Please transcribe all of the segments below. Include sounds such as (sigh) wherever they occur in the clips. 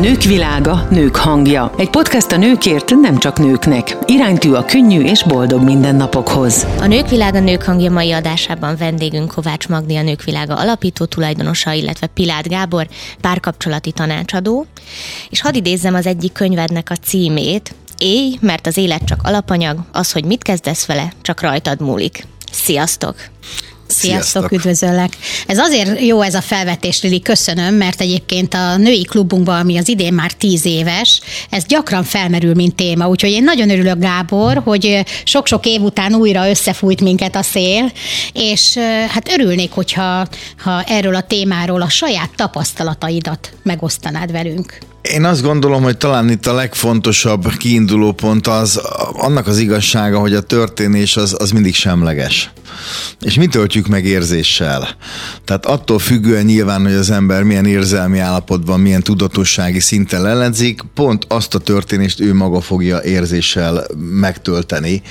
Nők világa, nők hangja. Egy podcast a nőkért, nem csak nőknek. Iránytű a könnyű és boldog mindennapokhoz. A Nők világa, nők hangja mai adásában vendégünk Kovács Magdi, a Nők világa alapító tulajdonosa, illetve Pilát Gábor, párkapcsolati tanácsadó. És hadd idézzem az egyik könyvednek a címét, Éj, mert az élet csak alapanyag, az, hogy mit kezdesz vele, csak rajtad múlik. Sziasztok! Sziasztok, Sziasztok, üdvözöllek. Ez azért jó ez a felvetés, Lili, köszönöm, mert egyébként a női klubunkban, ami az idén már tíz éves, ez gyakran felmerül, mint téma, úgyhogy én nagyon örülök, Gábor, hogy sok-sok év után újra összefújt minket a szél, és hát örülnék, hogyha ha erről a témáról a saját tapasztalataidat megosztanád velünk. Én azt gondolom, hogy talán itt a legfontosabb kiinduló pont az, annak az igazsága, hogy a történés az, az mindig semleges. És mit töltjük meg érzéssel? Tehát attól függően nyilván, hogy az ember milyen érzelmi állapotban, milyen tudatossági szinten leledzik, pont azt a történést ő maga fogja érzéssel megtölteni.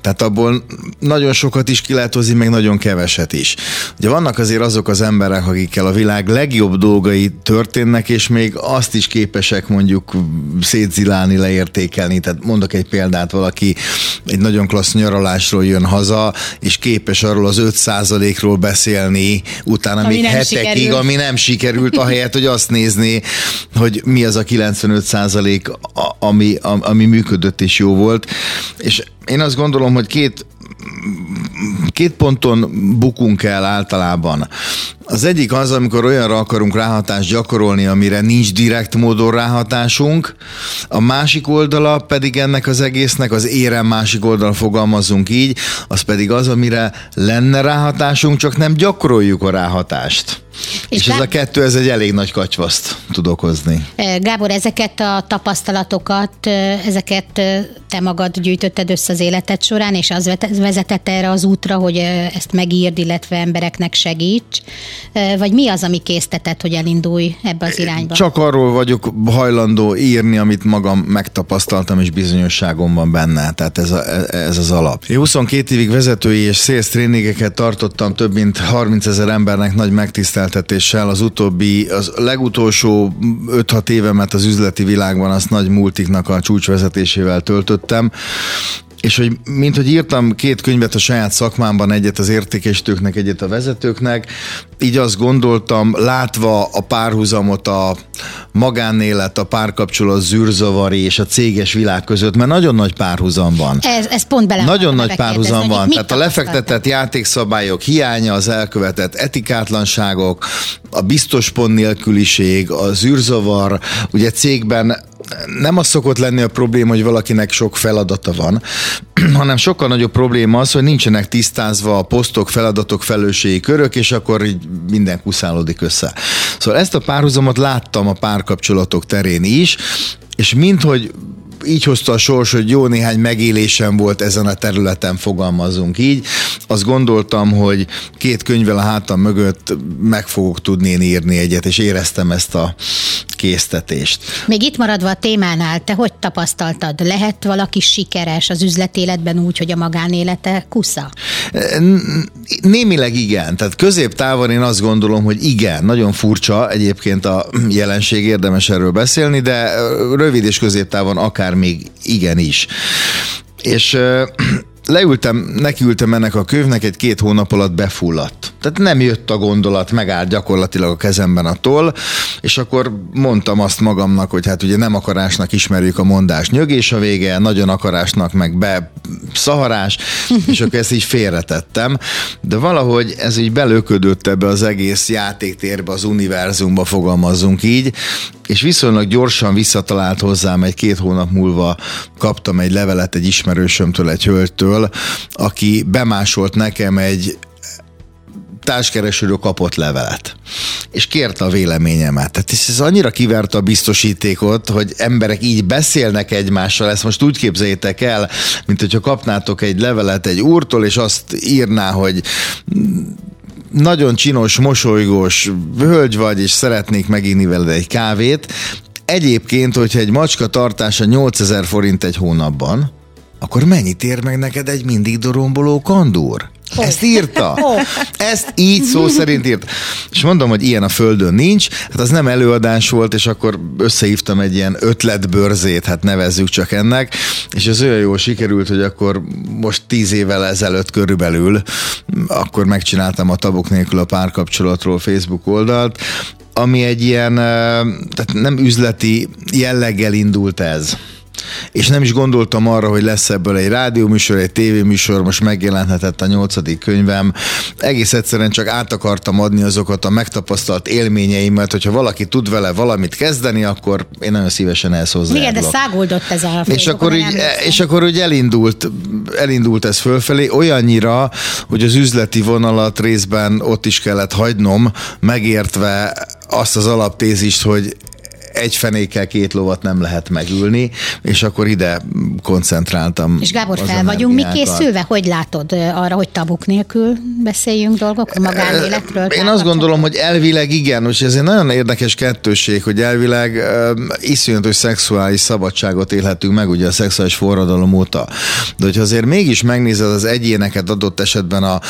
Tehát abból nagyon sokat is ki lehet hozni, meg nagyon keveset is. Ugye vannak azért azok az emberek, akikkel a világ legjobb dolgai történnek, és még azt is képesek mondjuk szétzilálni, leértékelni. Tehát mondok egy példát, valaki egy nagyon klassz nyaralásról jön haza, és képes arról az 5%-ról beszélni, utána ami még hetekig, sikerült. ami nem sikerült, ahelyett, hogy azt nézni, hogy mi az a 95% ami, ami működött és jó volt. És én azt gondolom, hogy két két ponton bukunk el általában. Az egyik az, amikor olyanra akarunk ráhatást gyakorolni, amire nincs direkt módon ráhatásunk, a másik oldala pedig ennek az egésznek, az érem másik oldala fogalmazunk így, az pedig az, amire lenne ráhatásunk, csak nem gyakoroljuk a ráhatást. És, és ez a kettő, ez egy elég nagy kacsvaszt tud okozni. Gábor, ezeket a tapasztalatokat, ezeket te magad gyűjtötted össze az életed során, és az vezetett erre az útra, hogy ezt megírd, illetve embereknek segíts, vagy mi az, ami késztetett, hogy elindulj ebbe az irányba? Csak arról vagyok hajlandó írni, amit magam megtapasztaltam, és bizonyosságom van benne, tehát ez, a, ez az alap. Én 22 évig vezetői és sales tréningeket tartottam, több mint 30 ezer embernek nagy megtiszteltetés megtiszteltetéssel az utóbbi, az legutolsó 5-6 évemet az üzleti világban azt nagy multiknak a csúcsvezetésével töltöttem, és hogy mint hogy írtam két könyvet a saját szakmámban, egyet az értékesítőknek, egyet a vezetőknek, így azt gondoltam, látva a párhuzamot a magánélet, a párkapcsolat, zűrzavari és a céges világ között, mert nagyon nagy párhuzam van. Ez, ez pont bele Nagyon nagy párhuzam van. Tehát a lefektetett játékszabályok hiánya, az elkövetett etikátlanságok, a biztos pont nélküliség, a zűrzavar, ugye cégben nem az szokott lenni a probléma, hogy valakinek sok feladata van, (clears throat) hanem sokkal nagyobb probléma az, hogy nincsenek tisztázva a posztok, feladatok, felelősségi körök, és akkor így minden kuszálódik össze. Szóval ezt a párhuzamot láttam a párkapcsolatok terén is, és minthogy így hozta a sors, hogy jó néhány megélésem volt ezen a területen, fogalmazunk így. Azt gondoltam, hogy két könyvvel a hátam mögött meg fogok tudni én írni egyet, és éreztem ezt a késztetést. Még itt maradva a témánál, te hogy tapasztaltad? Lehet valaki sikeres az üzletéletben úgy, hogy a magánélete kusza? Némileg igen. Tehát középtávon én azt gondolom, hogy igen. Nagyon furcsa egyébként a jelenség, érdemes erről beszélni, de rövid és középtávon akár még igenis. És (clears throat) leültem, nekiültem ennek a kövnek, egy két hónap alatt befulladt. Tehát nem jött a gondolat, megállt gyakorlatilag a kezemben a toll, és akkor mondtam azt magamnak, hogy hát ugye nem akarásnak ismerjük a mondást. Nyögés a vége, nagyon akarásnak meg be szaharás, (laughs) és akkor ezt így félretettem. De valahogy ez így belöködött ebbe az egész játéktérbe, az univerzumba fogalmazzunk így, és viszonylag gyorsan visszatalált hozzám egy két hónap múlva kaptam egy levelet egy ismerősömtől, egy hölgytől, aki bemásolt nekem egy társkeresőről kapott levelet. És kérte a véleményemet. Tehát ez annyira kiverte a biztosítékot, hogy emberek így beszélnek egymással, ezt most úgy képzeljétek el, mint hogyha kapnátok egy levelet egy úrtól, és azt írná, hogy nagyon csinos, mosolygós hölgy vagy, és szeretnék meginni veled egy kávét. Egyébként, hogyha egy macska tartása 8000 forint egy hónapban, akkor mennyit ér meg neked egy mindig doromboló kandúr? Oh. Ezt írta. Oh. Ezt így szó szerint írt. És mondom, hogy ilyen a földön nincs. Hát az nem előadás volt, és akkor összehívtam egy ilyen ötletbörzét, hát nevezzük csak ennek, és ez olyan jól sikerült, hogy akkor most tíz évvel ezelőtt körülbelül, akkor megcsináltam a tabuk nélkül a párkapcsolatról Facebook oldalt, ami egy ilyen, tehát nem üzleti jelleggel indult ez és nem is gondoltam arra, hogy lesz ebből egy rádióműsor, egy tévéműsor, most megjelenhetett a nyolcadik könyvem. Egész egyszerűen csak át akartam adni azokat a megtapasztalt élményeimet, hogyha valaki tud vele valamit kezdeni, akkor én nagyon szívesen ezt hozzá. Igen, de száguldott ez a és akkor, úgy, és akkor úgy elindult, elindult ez fölfelé, olyannyira, hogy az üzleti vonalat részben ott is kellett hagynom, megértve azt az alaptézist, hogy egy fenékkel két lovat nem lehet megülni, és akkor ide koncentráltam. És Gábor, fel vagyunk mi készülve? Hogy látod arra, hogy tabuk nélkül beszéljünk dolgokról, magánéletről? Én azt gondolom, hogy elvileg igen, és ez egy nagyon érdekes kettőség, hogy elvileg iszonyatos szexuális szabadságot élhetünk meg ugye a szexuális forradalom óta. De hogyha azért mégis megnézed az egyéneket adott esetben a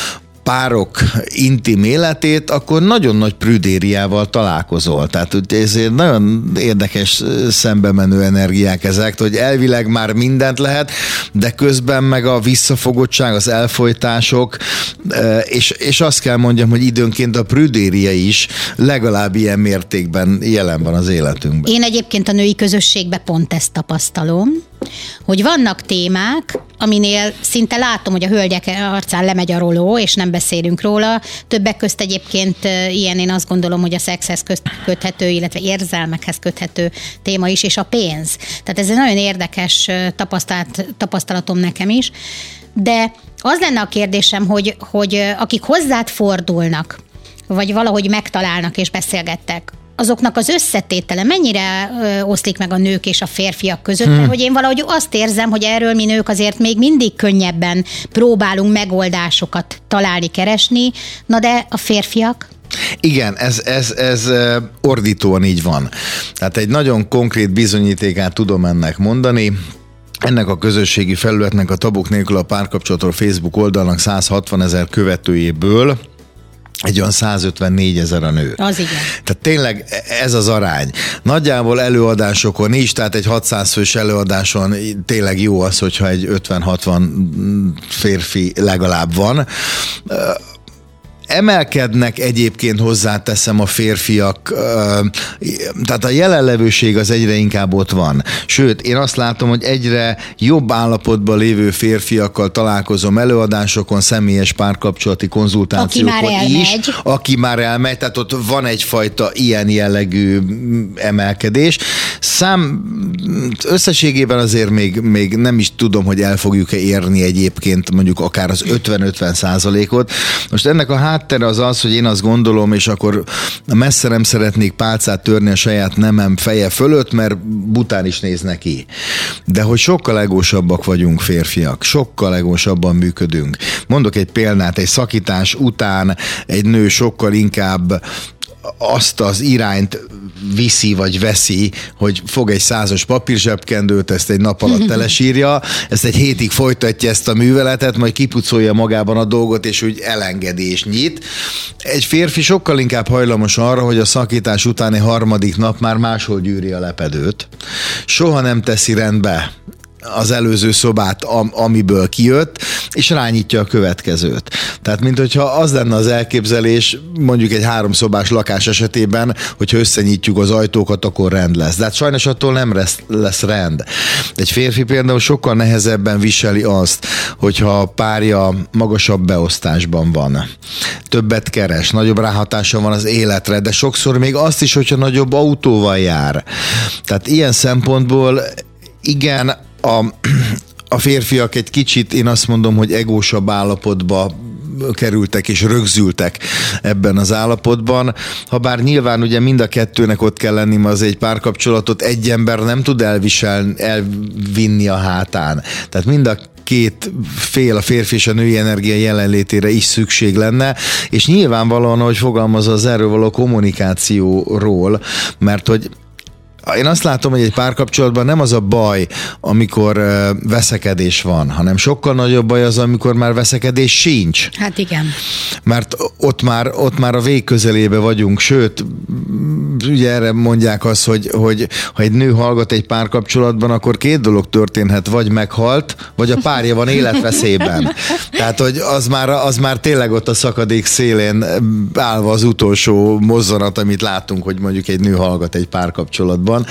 párok intim életét, akkor nagyon nagy prüdériával találkozol. Tehát ez nagyon érdekes szembe menő energiák ezek, hogy elvileg már mindent lehet, de közben meg a visszafogottság, az elfolytások, és, és azt kell mondjam, hogy időnként a prüdéria is legalább ilyen mértékben jelen van az életünkben. Én egyébként a női közösségben pont ezt tapasztalom, hogy vannak témák, aminél szinte látom, hogy a hölgyek arcán lemegy a roló, és nem beszélünk róla. Többek közt egyébként ilyen én azt gondolom, hogy a szexhez köthető, illetve érzelmekhez köthető téma is, és a pénz. Tehát ez egy nagyon érdekes tapasztalat, tapasztalatom nekem is. De az lenne a kérdésem, hogy, hogy akik hozzád fordulnak, vagy valahogy megtalálnak és beszélgettek, azoknak az összetétele mennyire ö, oszlik meg a nők és a férfiak között, hmm. mert hogy én valahogy azt érzem, hogy erről mi nők azért még mindig könnyebben próbálunk megoldásokat találni, keresni, na de a férfiak? Igen, ez, ez, ez ordítóan így van. Tehát egy nagyon konkrét bizonyítékát tudom ennek mondani. Ennek a közösségi felületnek a tabuk nélkül a párkapcsolatról Facebook oldalnak 160 ezer követőjéből egy olyan 154 ezer a nő. Az igen. Tehát tényleg ez az arány. Nagyjából előadásokon is, tehát egy 600 fős előadáson tényleg jó az, hogyha egy 50-60 férfi legalább van emelkednek egyébként hozzáteszem a férfiak, tehát a jelenlevőség az egyre inkább ott van. Sőt, én azt látom, hogy egyre jobb állapotban lévő férfiakkal találkozom előadásokon, személyes párkapcsolati konzultációkon aki is, aki már elmegy, tehát ott van egyfajta ilyen jellegű emelkedés. Szám összességében azért még, még nem is tudom, hogy el fogjuk-e érni egyébként mondjuk akár az 50-50 százalékot. Most ennek a háttere az az, hogy én azt gondolom, és akkor messze nem szeretnék pálcát törni a saját nemem feje fölött, mert bután is néz neki. De hogy sokkal egósabbak vagyunk férfiak, sokkal egósabban működünk. Mondok egy példát, egy szakítás után egy nő sokkal inkább azt az irányt viszi vagy veszi, hogy fog egy százas papírzsebkendőt, ezt egy nap alatt (laughs) telesírja, ezt egy hétig folytatja ezt a műveletet, majd kipucolja magában a dolgot, és úgy elengedi és nyit. Egy férfi sokkal inkább hajlamos arra, hogy a szakítás utáni harmadik nap már máshol gyűri a lepedőt. Soha nem teszi rendbe az előző szobát, am, amiből kijött, és rányítja a következőt. Tehát, mint hogyha az lenne az elképzelés, mondjuk egy háromszobás lakás esetében, hogyha összenyitjuk az ajtókat, akkor rend lesz. De hát sajnos attól nem lesz, lesz rend. Egy férfi például sokkal nehezebben viseli azt, hogyha a párja magasabb beosztásban van. Többet keres, nagyobb ráhatása van az életre, de sokszor még azt is, hogyha nagyobb autóval jár. Tehát ilyen szempontból igen, a, a férfiak egy kicsit, én azt mondom, hogy egósabb állapotba kerültek és rögzültek ebben az állapotban. Ha bár nyilván ugye mind a kettőnek ott kell lenni, az egy párkapcsolatot egy ember nem tud elviselni, elvinni a hátán. Tehát mind a két fél, a férfi és a női energia jelenlétére is szükség lenne, és nyilvánvalóan, hogy fogalmaz az erről való kommunikációról, mert hogy én azt látom, hogy egy párkapcsolatban nem az a baj, amikor veszekedés van, hanem sokkal nagyobb baj az, amikor már veszekedés sincs. Hát igen. Mert ott már, ott már a vég közelébe vagyunk, sőt, ugye erre mondják azt, hogy, hogy ha egy nő hallgat egy párkapcsolatban, akkor két dolog történhet, vagy meghalt, vagy a párja van életveszélyben. (laughs) Tehát, hogy az már, az már tényleg ott a szakadék szélén állva az utolsó mozzanat, amit látunk, hogy mondjuk egy nő hallgat egy párkapcsolatban.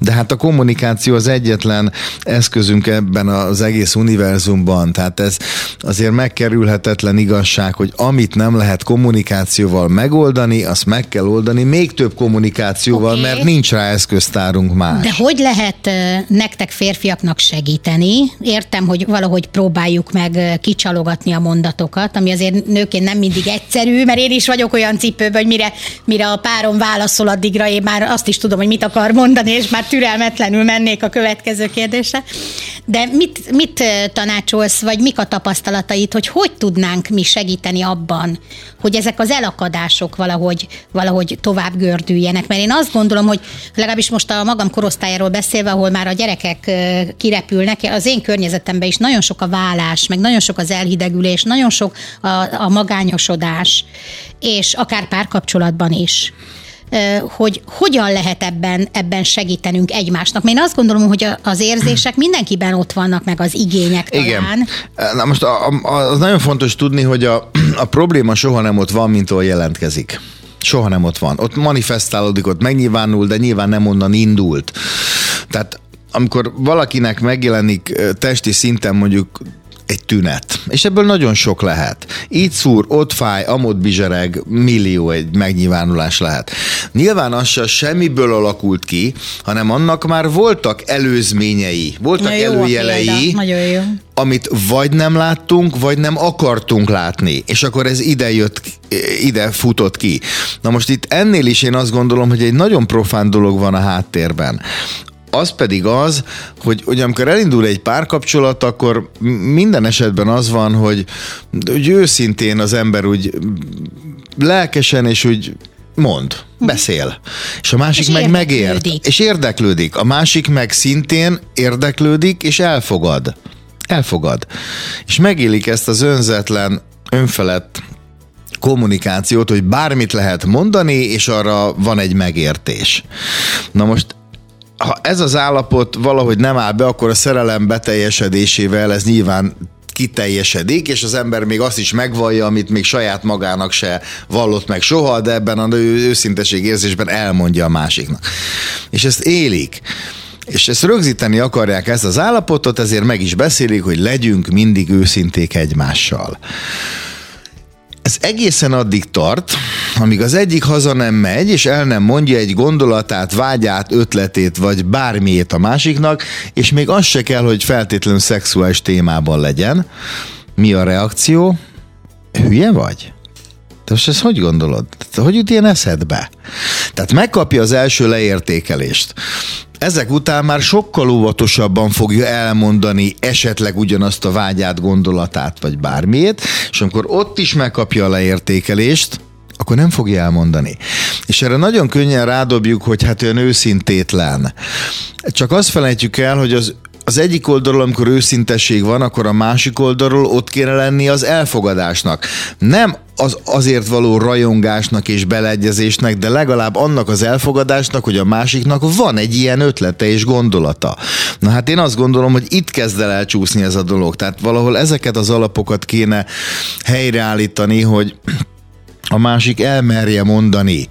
De hát a kommunikáció az egyetlen eszközünk ebben az egész univerzumban. Tehát ez azért megkerülhetetlen igazság, hogy amit nem lehet kommunikációval megoldani, azt meg kell oldani még több kommunikációval, okay. mert nincs rá eszköztárunk más. De hogy lehet nektek férfiaknak segíteni? Értem, hogy valahogy próbáljuk meg kicsalogatni a mondatokat, ami azért nőként nem mindig egyszerű, mert én is vagyok olyan cipőben, hogy mire, mire a párom válaszol addigra, én már azt is tudom, hogy mit akar mondani, és már türelmetlenül mennék a következő kérdésre. De mit, mit tanácsolsz, vagy mik a tapasztalatait, hogy hogy tudnánk mi segíteni abban, hogy ezek az elakadások valahogy, valahogy tovább gördüljenek? Mert én azt gondolom, hogy legalábbis most a magam korosztályáról beszélve, ahol már a gyerekek kirepülnek, az én környezetemben is nagyon sok a vállás, meg nagyon sok az elhidegülés, nagyon sok a, a magányosodás, és akár párkapcsolatban is hogy hogyan lehet ebben, ebben segítenünk egymásnak. Mert én azt gondolom, hogy az érzések mindenkiben ott vannak, meg az igények talán. Igen. Na most a, a, az nagyon fontos tudni, hogy a, a probléma soha nem ott van, mint ahol jelentkezik. Soha nem ott van. Ott manifestálódik, ott megnyilvánul, de nyilván nem onnan indult. Tehát amikor valakinek megjelenik testi szinten mondjuk egy tünet. És ebből nagyon sok lehet. Itt szúr, ott fáj, amott bizsereg, millió egy megnyilvánulás lehet. Nyilván az se semmiből alakult ki, hanem annak már voltak előzményei, voltak jó előjelei, jó. amit vagy nem láttunk, vagy nem akartunk látni, és akkor ez ide jött, ide futott ki. Na most itt ennél is én azt gondolom, hogy egy nagyon profán dolog van a háttérben az pedig az, hogy, hogy amikor elindul egy párkapcsolat, akkor minden esetben az van, hogy, hogy őszintén az ember úgy lelkesen és úgy mond, beszél. És a másik és meg megért. És érdeklődik. A másik meg szintén érdeklődik és elfogad. Elfogad. És megélik ezt az önzetlen, önfelett kommunikációt, hogy bármit lehet mondani, és arra van egy megértés. Na most ha ez az állapot valahogy nem áll be, akkor a szerelem beteljesedésével ez nyilván kiteljesedik, és az ember még azt is megvallja, amit még saját magának se vallott meg soha, de ebben a őszinteség érzésben elmondja a másiknak. És ezt élik. És ezt rögzíteni akarják ezt az állapotot, ezért meg is beszélik, hogy legyünk mindig őszinték egymással. Ez egészen addig tart, amíg az egyik haza nem megy, és el nem mondja egy gondolatát, vágyát, ötletét, vagy bármiét a másiknak, és még az se kell, hogy feltétlenül szexuális témában legyen. Mi a reakció? Hülye vagy? Te most ezt hogy gondolod? Hogy jut ilyen eszedbe? Tehát megkapja az első leértékelést ezek után már sokkal óvatosabban fogja elmondani esetleg ugyanazt a vágyát, gondolatát, vagy bármiét, és amikor ott is megkapja a leértékelést, akkor nem fogja elmondani. És erre nagyon könnyen rádobjuk, hogy hát olyan őszintétlen. Csak azt felejtjük el, hogy az az egyik oldalról, amikor őszintesség van, akkor a másik oldalról ott kéne lenni az elfogadásnak. Nem az azért való rajongásnak és beleegyezésnek, de legalább annak az elfogadásnak, hogy a másiknak van egy ilyen ötlete és gondolata. Na hát én azt gondolom, hogy itt kezd el elcsúszni ez a dolog. Tehát valahol ezeket az alapokat kéne helyreállítani, hogy a másik elmerje mondani.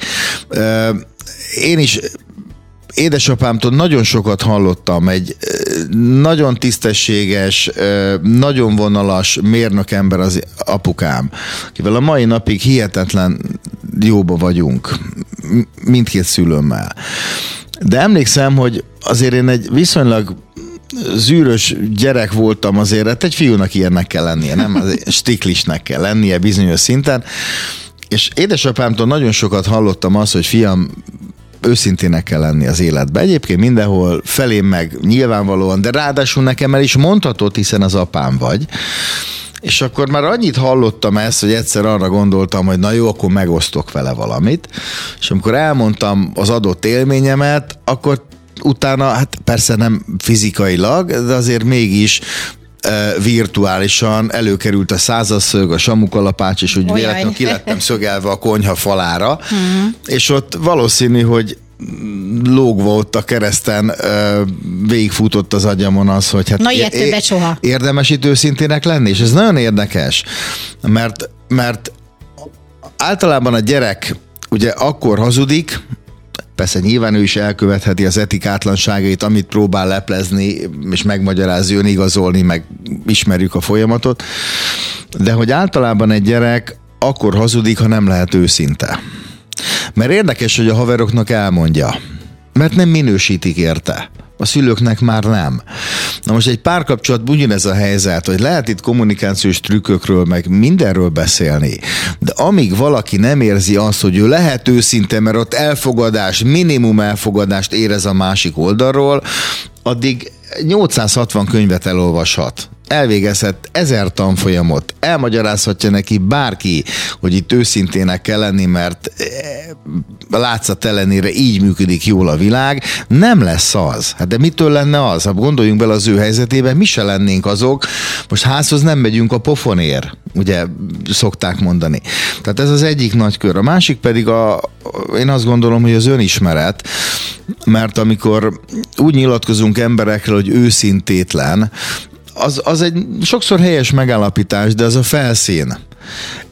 Én is édesapámtól nagyon sokat hallottam, egy nagyon tisztességes, nagyon vonalas mérnök ember az apukám, akivel a mai napig hihetetlen jóba vagyunk, mindkét szülőmmel. De emlékszem, hogy azért én egy viszonylag zűrös gyerek voltam azért, hát egy fiúnak ilyennek kell lennie, nem? Azért stiklisnek kell lennie bizonyos szinten. És édesapámtól nagyon sokat hallottam azt, hogy fiam, őszintének kell lenni az életben. Egyébként mindenhol felém meg nyilvánvalóan, de ráadásul nekem el is mondhatod, hiszen az apám vagy. És akkor már annyit hallottam ezt, hogy egyszer arra gondoltam, hogy na jó, akkor megosztok vele valamit. És amikor elmondtam az adott élményemet, akkor utána, hát persze nem fizikailag, de azért mégis virtuálisan előkerült a százaszög, a samukalapács, és úgy véletlenül kilettem szögelve a konyha falára, uh-huh. és ott valószínű, hogy lógva ott a kereszten végigfutott az agyamon az, hogy hát Na, ilyet é- soha. érdemes itt őszintének lenni, és ez nagyon érdekes, mert, mert általában a gyerek ugye akkor hazudik, Persze nyilván ő is elkövetheti az etikátlanságait, amit próbál leplezni, és megmagyarázni, önigazolni, meg ismerjük a folyamatot. De hogy általában egy gyerek akkor hazudik, ha nem lehet őszinte. Mert érdekes, hogy a haveroknak elmondja, mert nem minősítik érte. A szülőknek már nem. Na most egy párkapcsolat ugyanez a helyzet, hogy lehet itt kommunikációs trükkökről, meg mindenről beszélni, de amíg valaki nem érzi azt, hogy ő lehet őszinte, mert ott elfogadás, minimum elfogadást érez a másik oldalról, addig 860 könyvet elolvashat elvégezhet ezer tanfolyamot, elmagyarázhatja neki bárki, hogy itt őszintének kell lenni, mert eh, látszat ellenére így működik jól a világ, nem lesz az. Hát de mitől lenne az? Ha gondoljunk bele az ő helyzetében, mi se lennénk azok, most házhoz nem megyünk a pofonér, ugye szokták mondani. Tehát ez az egyik nagy kör. A másik pedig a, én azt gondolom, hogy az önismeret, mert amikor úgy nyilatkozunk emberekről, hogy őszintétlen, az, az egy sokszor helyes megállapítás, de az a felszín.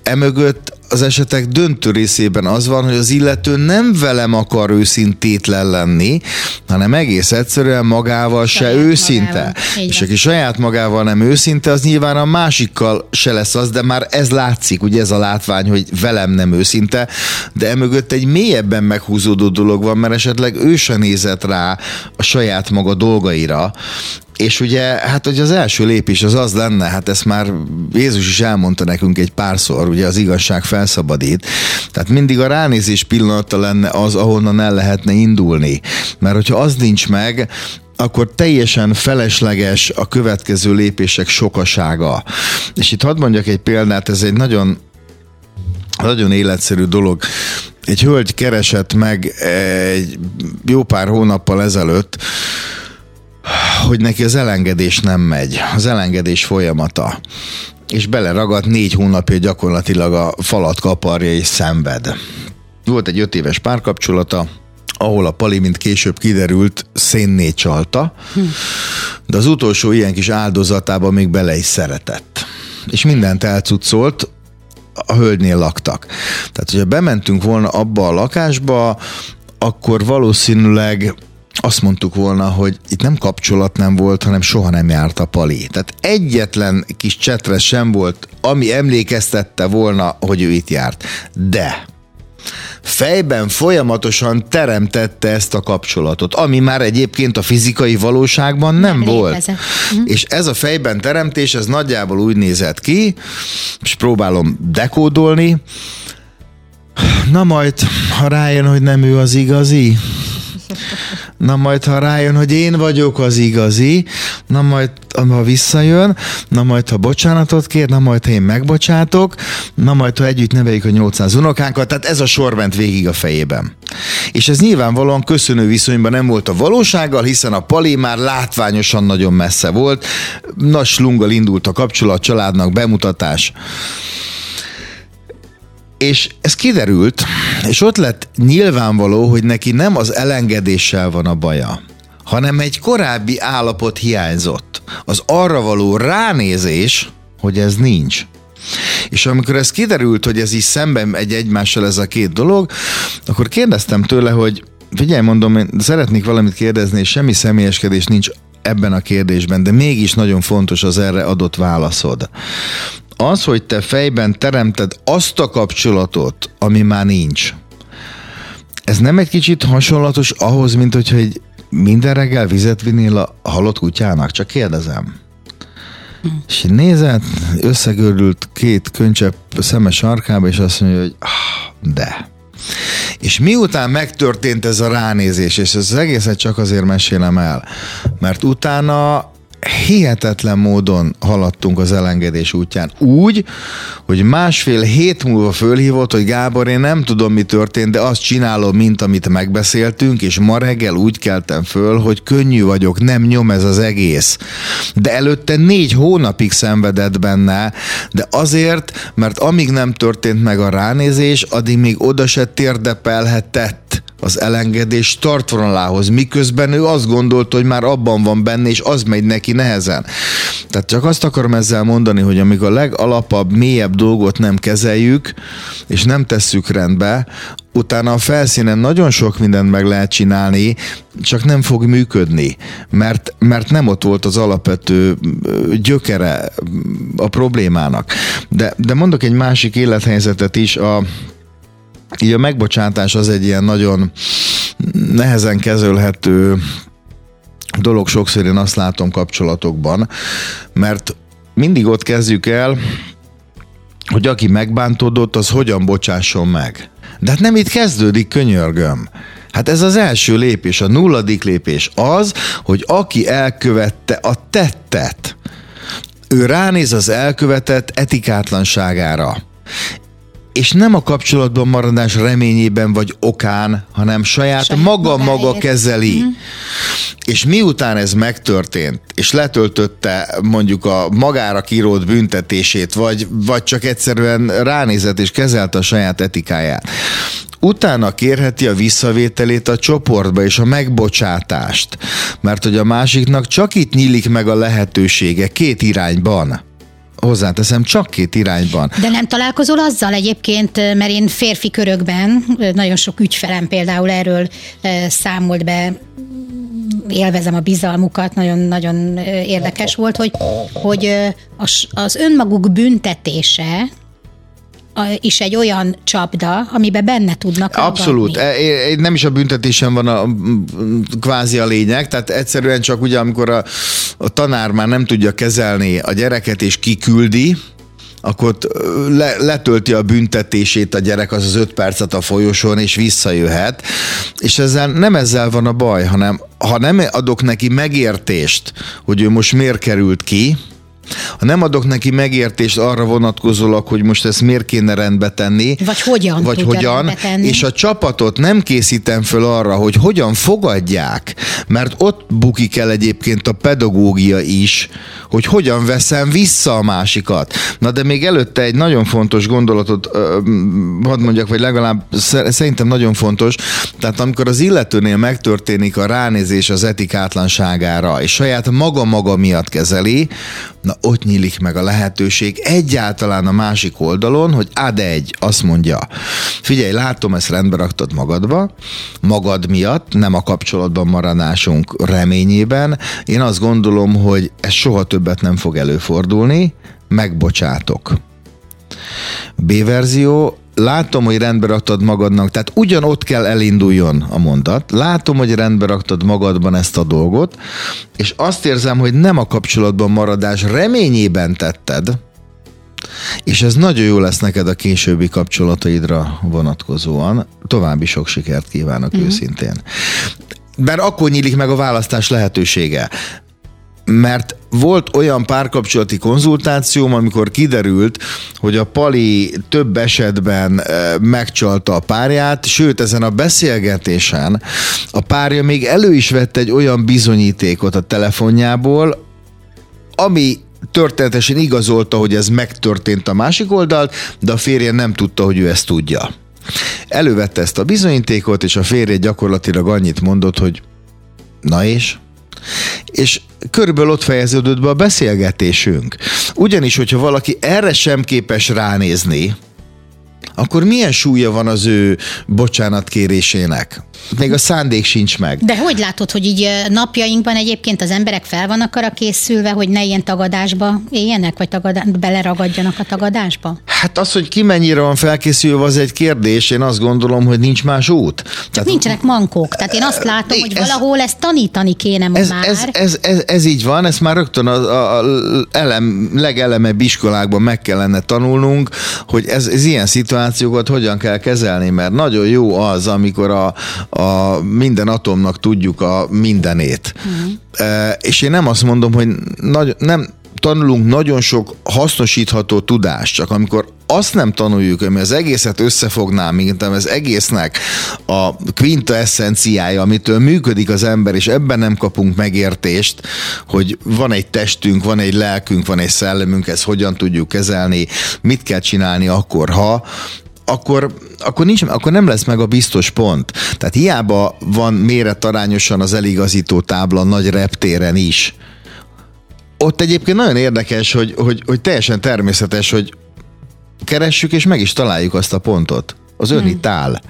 Emögött az esetek döntő részében az van, hogy az illető nem velem akar őszintétlen lenni, hanem egész egyszerűen magával saját se őszinte. Magával. És aki saját magával nem őszinte, az nyilván a másikkal se lesz az, de már ez látszik, ugye ez a látvány, hogy velem nem őszinte, de emögött egy mélyebben meghúzódó dolog van, mert esetleg ő se nézett rá a saját maga dolgaira, és ugye, hát hogy az első lépés az az lenne, hát ezt már Jézus is elmondta nekünk egy párszor, ugye az igazság felszabadít. Tehát mindig a ránézés pillanata lenne az, ahonnan el lehetne indulni. Mert hogyha az nincs meg, akkor teljesen felesleges a következő lépések sokasága. És itt hadd mondjak egy példát, ez egy nagyon nagyon életszerű dolog. Egy hölgy keresett meg egy jó pár hónappal ezelőtt, hogy neki az elengedés nem megy, az elengedés folyamata és beleragadt négy hónapja gyakorlatilag a falat kaparja és szenved. Volt egy öt éves párkapcsolata, ahol a Pali, mint később kiderült, szénné csalta, de az utolsó ilyen kis áldozatában még bele is szeretett. És mindent elcuccolt, a hölgynél laktak. Tehát, hogyha bementünk volna abba a lakásba, akkor valószínűleg azt mondtuk volna, hogy itt nem kapcsolat nem volt, hanem soha nem járt a pali. Tehát egyetlen kis csetre sem volt, ami emlékeztette volna, hogy ő itt járt. De fejben folyamatosan teremtette ezt a kapcsolatot, ami már egyébként a fizikai valóságban nem, nem volt. Létezett. Mhm. És ez a fejben teremtés, ez nagyjából úgy nézett ki, és próbálom dekódolni, na majd, ha rájön, hogy nem ő az igazi, na majd ha rájön, hogy én vagyok az igazi, na majd ha visszajön, na majd ha bocsánatot kér, na majd ha én megbocsátok, na majd ha együtt neveljük a 800 unokánkat, tehát ez a sor ment végig a fejében. És ez nyilvánvalóan köszönő viszonyban nem volt a valósággal, hiszen a Pali már látványosan nagyon messze volt, nagy slunggal indult a kapcsolat, családnak bemutatás. És ez kiderült, és ott lett nyilvánvaló, hogy neki nem az elengedéssel van a baja, hanem egy korábbi állapot hiányzott. Az arra való ránézés, hogy ez nincs. És amikor ez kiderült, hogy ez is szemben egy egymással ez a két dolog, akkor kérdeztem tőle, hogy figyelj, mondom, én szeretnék valamit kérdezni, és semmi személyeskedés nincs ebben a kérdésben, de mégis nagyon fontos az erre adott válaszod az, hogy te fejben teremted azt a kapcsolatot, ami már nincs, ez nem egy kicsit hasonlatos ahhoz, mint hogyha egy minden reggel vizet vinnél a halott kutyának? Csak kérdezem. Hm. És nézed, összegörült két könycsepp szemes sarkába, és azt mondja, hogy ah, de. És miután megtörtént ez a ránézés, és ez az egészet csak azért mesélem el, mert utána hihetetlen módon haladtunk az elengedés útján. Úgy, hogy másfél hét múlva fölhívott, hogy Gábor, én nem tudom, mi történt, de azt csinálom, mint amit megbeszéltünk, és ma reggel úgy keltem föl, hogy könnyű vagyok, nem nyom ez az egész. De előtte négy hónapig szenvedett benne, de azért, mert amíg nem történt meg a ránézés, addig még oda se térdepelhetett az elengedés tartvonalához, miközben ő azt gondolta, hogy már abban van benne, és az megy neki nehezen. Tehát csak azt akarom ezzel mondani, hogy amíg a legalapabb, mélyebb dolgot nem kezeljük, és nem tesszük rendbe, utána a felszínen nagyon sok mindent meg lehet csinálni, csak nem fog működni, mert, mert nem ott volt az alapvető gyökere a problémának. De, de mondok egy másik élethelyzetet is, a, így a megbocsátás az egy ilyen nagyon nehezen kezelhető dolog sokszor én azt látom kapcsolatokban, mert mindig ott kezdjük el, hogy aki megbántódott, az hogyan bocsásson meg. De hát nem itt kezdődik, könyörgöm. Hát ez az első lépés, a nulladik lépés az, hogy aki elkövette a tettet, ő ránéz az elkövetett etikátlanságára és nem a kapcsolatban maradás reményében vagy okán, hanem saját, saját maga maga kezeli. Mm. És miután ez megtörtént, és letöltötte mondjuk a magára kirót büntetését, vagy, vagy csak egyszerűen ránézett és kezelte a saját etikáját, utána kérheti a visszavételét a csoportba és a megbocsátást, mert hogy a másiknak csak itt nyílik meg a lehetősége két irányban hozzáteszem, csak két irányban. De nem találkozol azzal egyébként, mert én férfi körökben, nagyon sok ügyfelem például erről számolt be, élvezem a bizalmukat, nagyon-nagyon érdekes volt, hogy, hogy az önmaguk büntetése, is egy olyan csapda, amiben benne tudnak Abszolút. E, e, nem is a büntetésen van a kvázi a lényeg, tehát egyszerűen csak ugye, amikor a, a tanár már nem tudja kezelni a gyereket és kiküldi, akkor le, letölti a büntetését a gyerek az az öt percet a folyosón, és visszajöhet. És ezzel nem ezzel van a baj, hanem ha nem adok neki megértést, hogy ő most miért került ki, ha nem adok neki megértést arra vonatkozólag, hogy most ezt miért kéne rendbe tenni, vagy hogyan, vagy hogyan és a csapatot nem készítem föl arra, hogy hogyan fogadják, mert ott bukik el egyébként a pedagógia is, hogy hogyan veszem vissza a másikat. Na de még előtte egy nagyon fontos gondolatot hadd mondjak, vagy legalább szerintem nagyon fontos, tehát amikor az illetőnél megtörténik a ránézés az etikátlanságára, és saját maga-maga miatt kezeli, na ott nyílik meg a lehetőség egyáltalán a másik oldalon, hogy ad egy, azt mondja, figyelj, látom, ezt rendbe raktad magadba, magad miatt, nem a kapcsolatban maradásunk reményében. Én azt gondolom, hogy ez soha többet nem fog előfordulni, megbocsátok. B verzió, látom, hogy rendbe raktad magadnak, tehát ugyanott kell elinduljon a mondat, látom, hogy rendbe raktad magadban ezt a dolgot, és azt érzem, hogy nem a kapcsolatban maradás reményében tetted, és ez nagyon jó lesz neked a későbbi kapcsolataidra vonatkozóan. További sok sikert kívánok mm. őszintén. Mert akkor nyílik meg a választás lehetősége mert volt olyan párkapcsolati konzultációm, amikor kiderült, hogy a Pali több esetben megcsalta a párját, sőt ezen a beszélgetésen a párja még elő is vett egy olyan bizonyítékot a telefonjából, ami történetesen igazolta, hogy ez megtörtént a másik oldalt, de a férje nem tudta, hogy ő ezt tudja. Elővette ezt a bizonyítékot, és a férje gyakorlatilag annyit mondott, hogy na és? És körülbelül ott fejeződött be a beszélgetésünk. Ugyanis, hogyha valaki erre sem képes ránézni, akkor milyen súlya van az ő bocsánatkérésének? Még a szándék sincs meg. De hogy látod, hogy így napjainkban egyébként az emberek fel vannak arra készülve, hogy ne ilyen tagadásba éljenek, vagy tagadá- beleragadjanak a tagadásba? Hát az, hogy ki mennyire van felkészülve, az egy kérdés. Én azt gondolom, hogy nincs más út. Tehát, nincsenek mankók. Tehát én azt látom, hogy ez, valahol ezt tanítani kéne ma ez, már. Ez, ez, ez, ez, így van, ezt már rögtön az a, a elem, legelemebb iskolákban meg kellene tanulnunk, hogy ez, ez ilyen szituációkat hogyan kell kezelni, mert nagyon jó az, amikor a, a minden atomnak tudjuk a mindenét. Uh-huh. És én nem azt mondom, hogy nagy, nem, tanulunk nagyon sok hasznosítható tudást, csak amikor azt nem tanuljuk, ami az egészet összefogná, mint az egésznek a eszenciája, amitől működik az ember, és ebben nem kapunk megértést, hogy van egy testünk, van egy lelkünk, van egy szellemünk, ezt hogyan tudjuk kezelni, mit kell csinálni akkor, ha, akkor, akkor, nincs, akkor nem lesz meg a biztos pont. Tehát hiába van méretarányosan az eligazító tábla nagy reptéren is, ott egyébként nagyon érdekes, hogy, hogy, hogy teljesen természetes, hogy keressük és meg is találjuk azt a pontot. Az ön hmm. itt áll.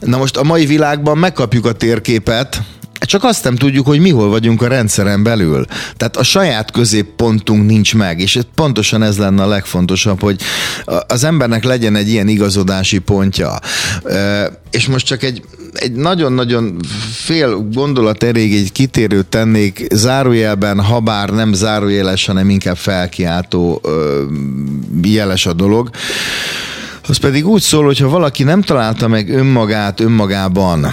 Na most a mai világban megkapjuk a térképet, csak azt nem tudjuk, hogy mi hol vagyunk a rendszeren belül. Tehát a saját középpontunk nincs meg, és pontosan ez lenne a legfontosabb, hogy az embernek legyen egy ilyen igazodási pontja. És most csak egy, egy nagyon-nagyon fél gondolat erég egy kitérőt tennék zárójelben, ha bár nem zárójeles, hanem inkább felkiáltó jeles a dolog. Az pedig úgy szól, hogy ha valaki nem találta meg önmagát önmagában,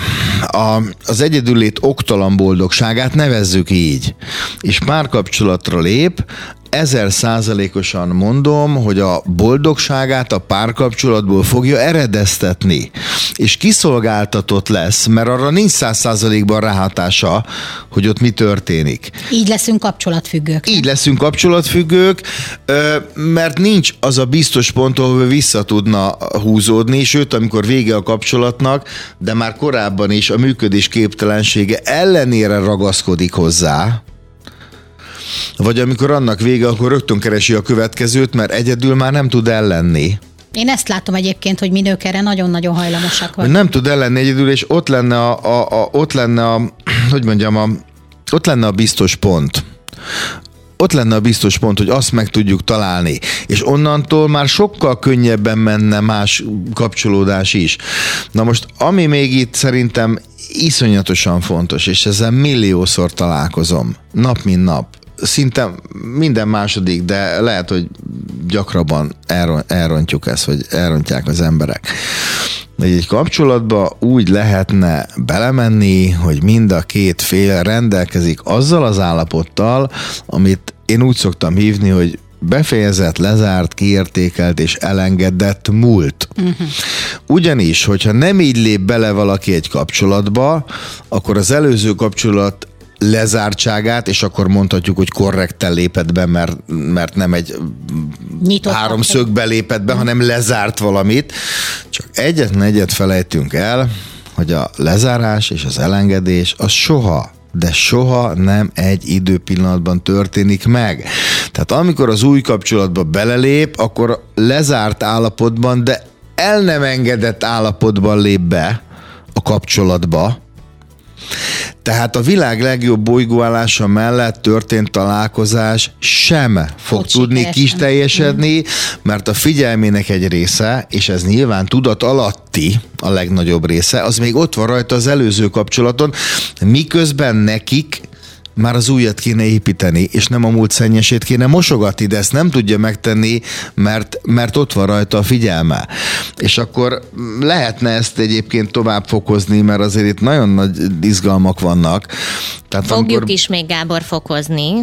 a, az egyedüllét oktalan boldogságát nevezzük így, és párkapcsolatra lép, ezer százalékosan mondom, hogy a boldogságát a párkapcsolatból fogja eredeztetni, és kiszolgáltatott lesz, mert arra nincs száz százalékban ráhatása, hogy ott mi történik. Így leszünk kapcsolatfüggők. Így leszünk kapcsolatfüggők, mert nincs az a biztos pont, ahol vissza tudna húzódni, sőt, amikor vége a kapcsolatnak, de már korábban is a működés képtelensége ellenére ragaszkodik hozzá, vagy amikor annak vége, akkor rögtön keresi a következőt, mert egyedül már nem tud ellenni. Én ezt látom egyébként, hogy mi nők erre nagyon-nagyon hajlamosak vagyunk. Nem tud ellenni egyedül, és ott lenne a, a, a ott lenne a, (clears throat) hogy mondjam, a, ott lenne a biztos pont ott lenne a biztos pont, hogy azt meg tudjuk találni, és onnantól már sokkal könnyebben menne más kapcsolódás is. Na most, ami még itt szerintem iszonyatosan fontos, és ezzel milliószor találkozom, nap mint nap, szinte minden második, de lehet, hogy gyakrabban elrontjuk ezt, vagy elrontják az emberek. Hogy egy kapcsolatba úgy lehetne belemenni, hogy mind a két fél rendelkezik azzal az állapottal, amit én úgy szoktam hívni, hogy befejezett, lezárt, kiértékelt és elengedett múlt. Uh-huh. Ugyanis, hogyha nem így lép bele valaki egy kapcsolatba, akkor az előző kapcsolat lezártságát, és akkor mondhatjuk, hogy korrekten lépett be, mert, mert nem egy Nyitott háromszögbe lépett be, hanem lezárt valamit. Csak egyetlen egyet felejtünk el, hogy a lezárás és az elengedés az soha de soha nem egy időpillanatban történik meg. Tehát amikor az új kapcsolatba belelép, akkor lezárt állapotban, de el nem engedett állapotban lép be a kapcsolatba, tehát a világ legjobb bolygóállása mellett történt találkozás sem fog Hogy tudni kis teljesedni, mert a figyelmének egy része, és ez nyilván tudat alatti a legnagyobb része, az még ott van rajta az előző kapcsolaton, miközben nekik már az újat kéne építeni, és nem a múlt szennyesét kéne mosogatni, de ezt nem tudja megtenni, mert, mert ott van rajta a figyelme. És akkor lehetne ezt egyébként tovább fokozni, mert azért itt nagyon nagy izgalmak vannak. Tehát Fogjuk amikor... is még Gábor fokozni,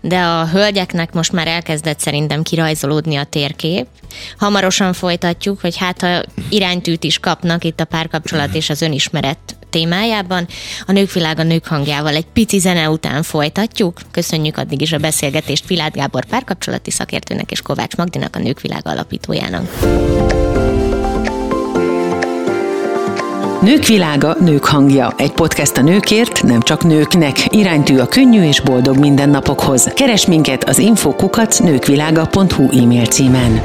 de a hölgyeknek most már elkezdett szerintem kirajzolódni a térkép. Hamarosan folytatjuk, hogy hát ha iránytűt is kapnak itt a párkapcsolat és az önismeret témájában. A Nők Világa Nők hangjával egy pici zene után folytatjuk. Köszönjük addig is a beszélgetést Filát Gábor párkapcsolati szakértőnek és Kovács Magdinak, a Nők Világa alapítójának. Nők világa, nők hangja. Egy podcast a nőkért, nem csak nőknek. Iránytű a könnyű és boldog mindennapokhoz. Keres minket az infokukat nőkvilága.hu e-mail címen.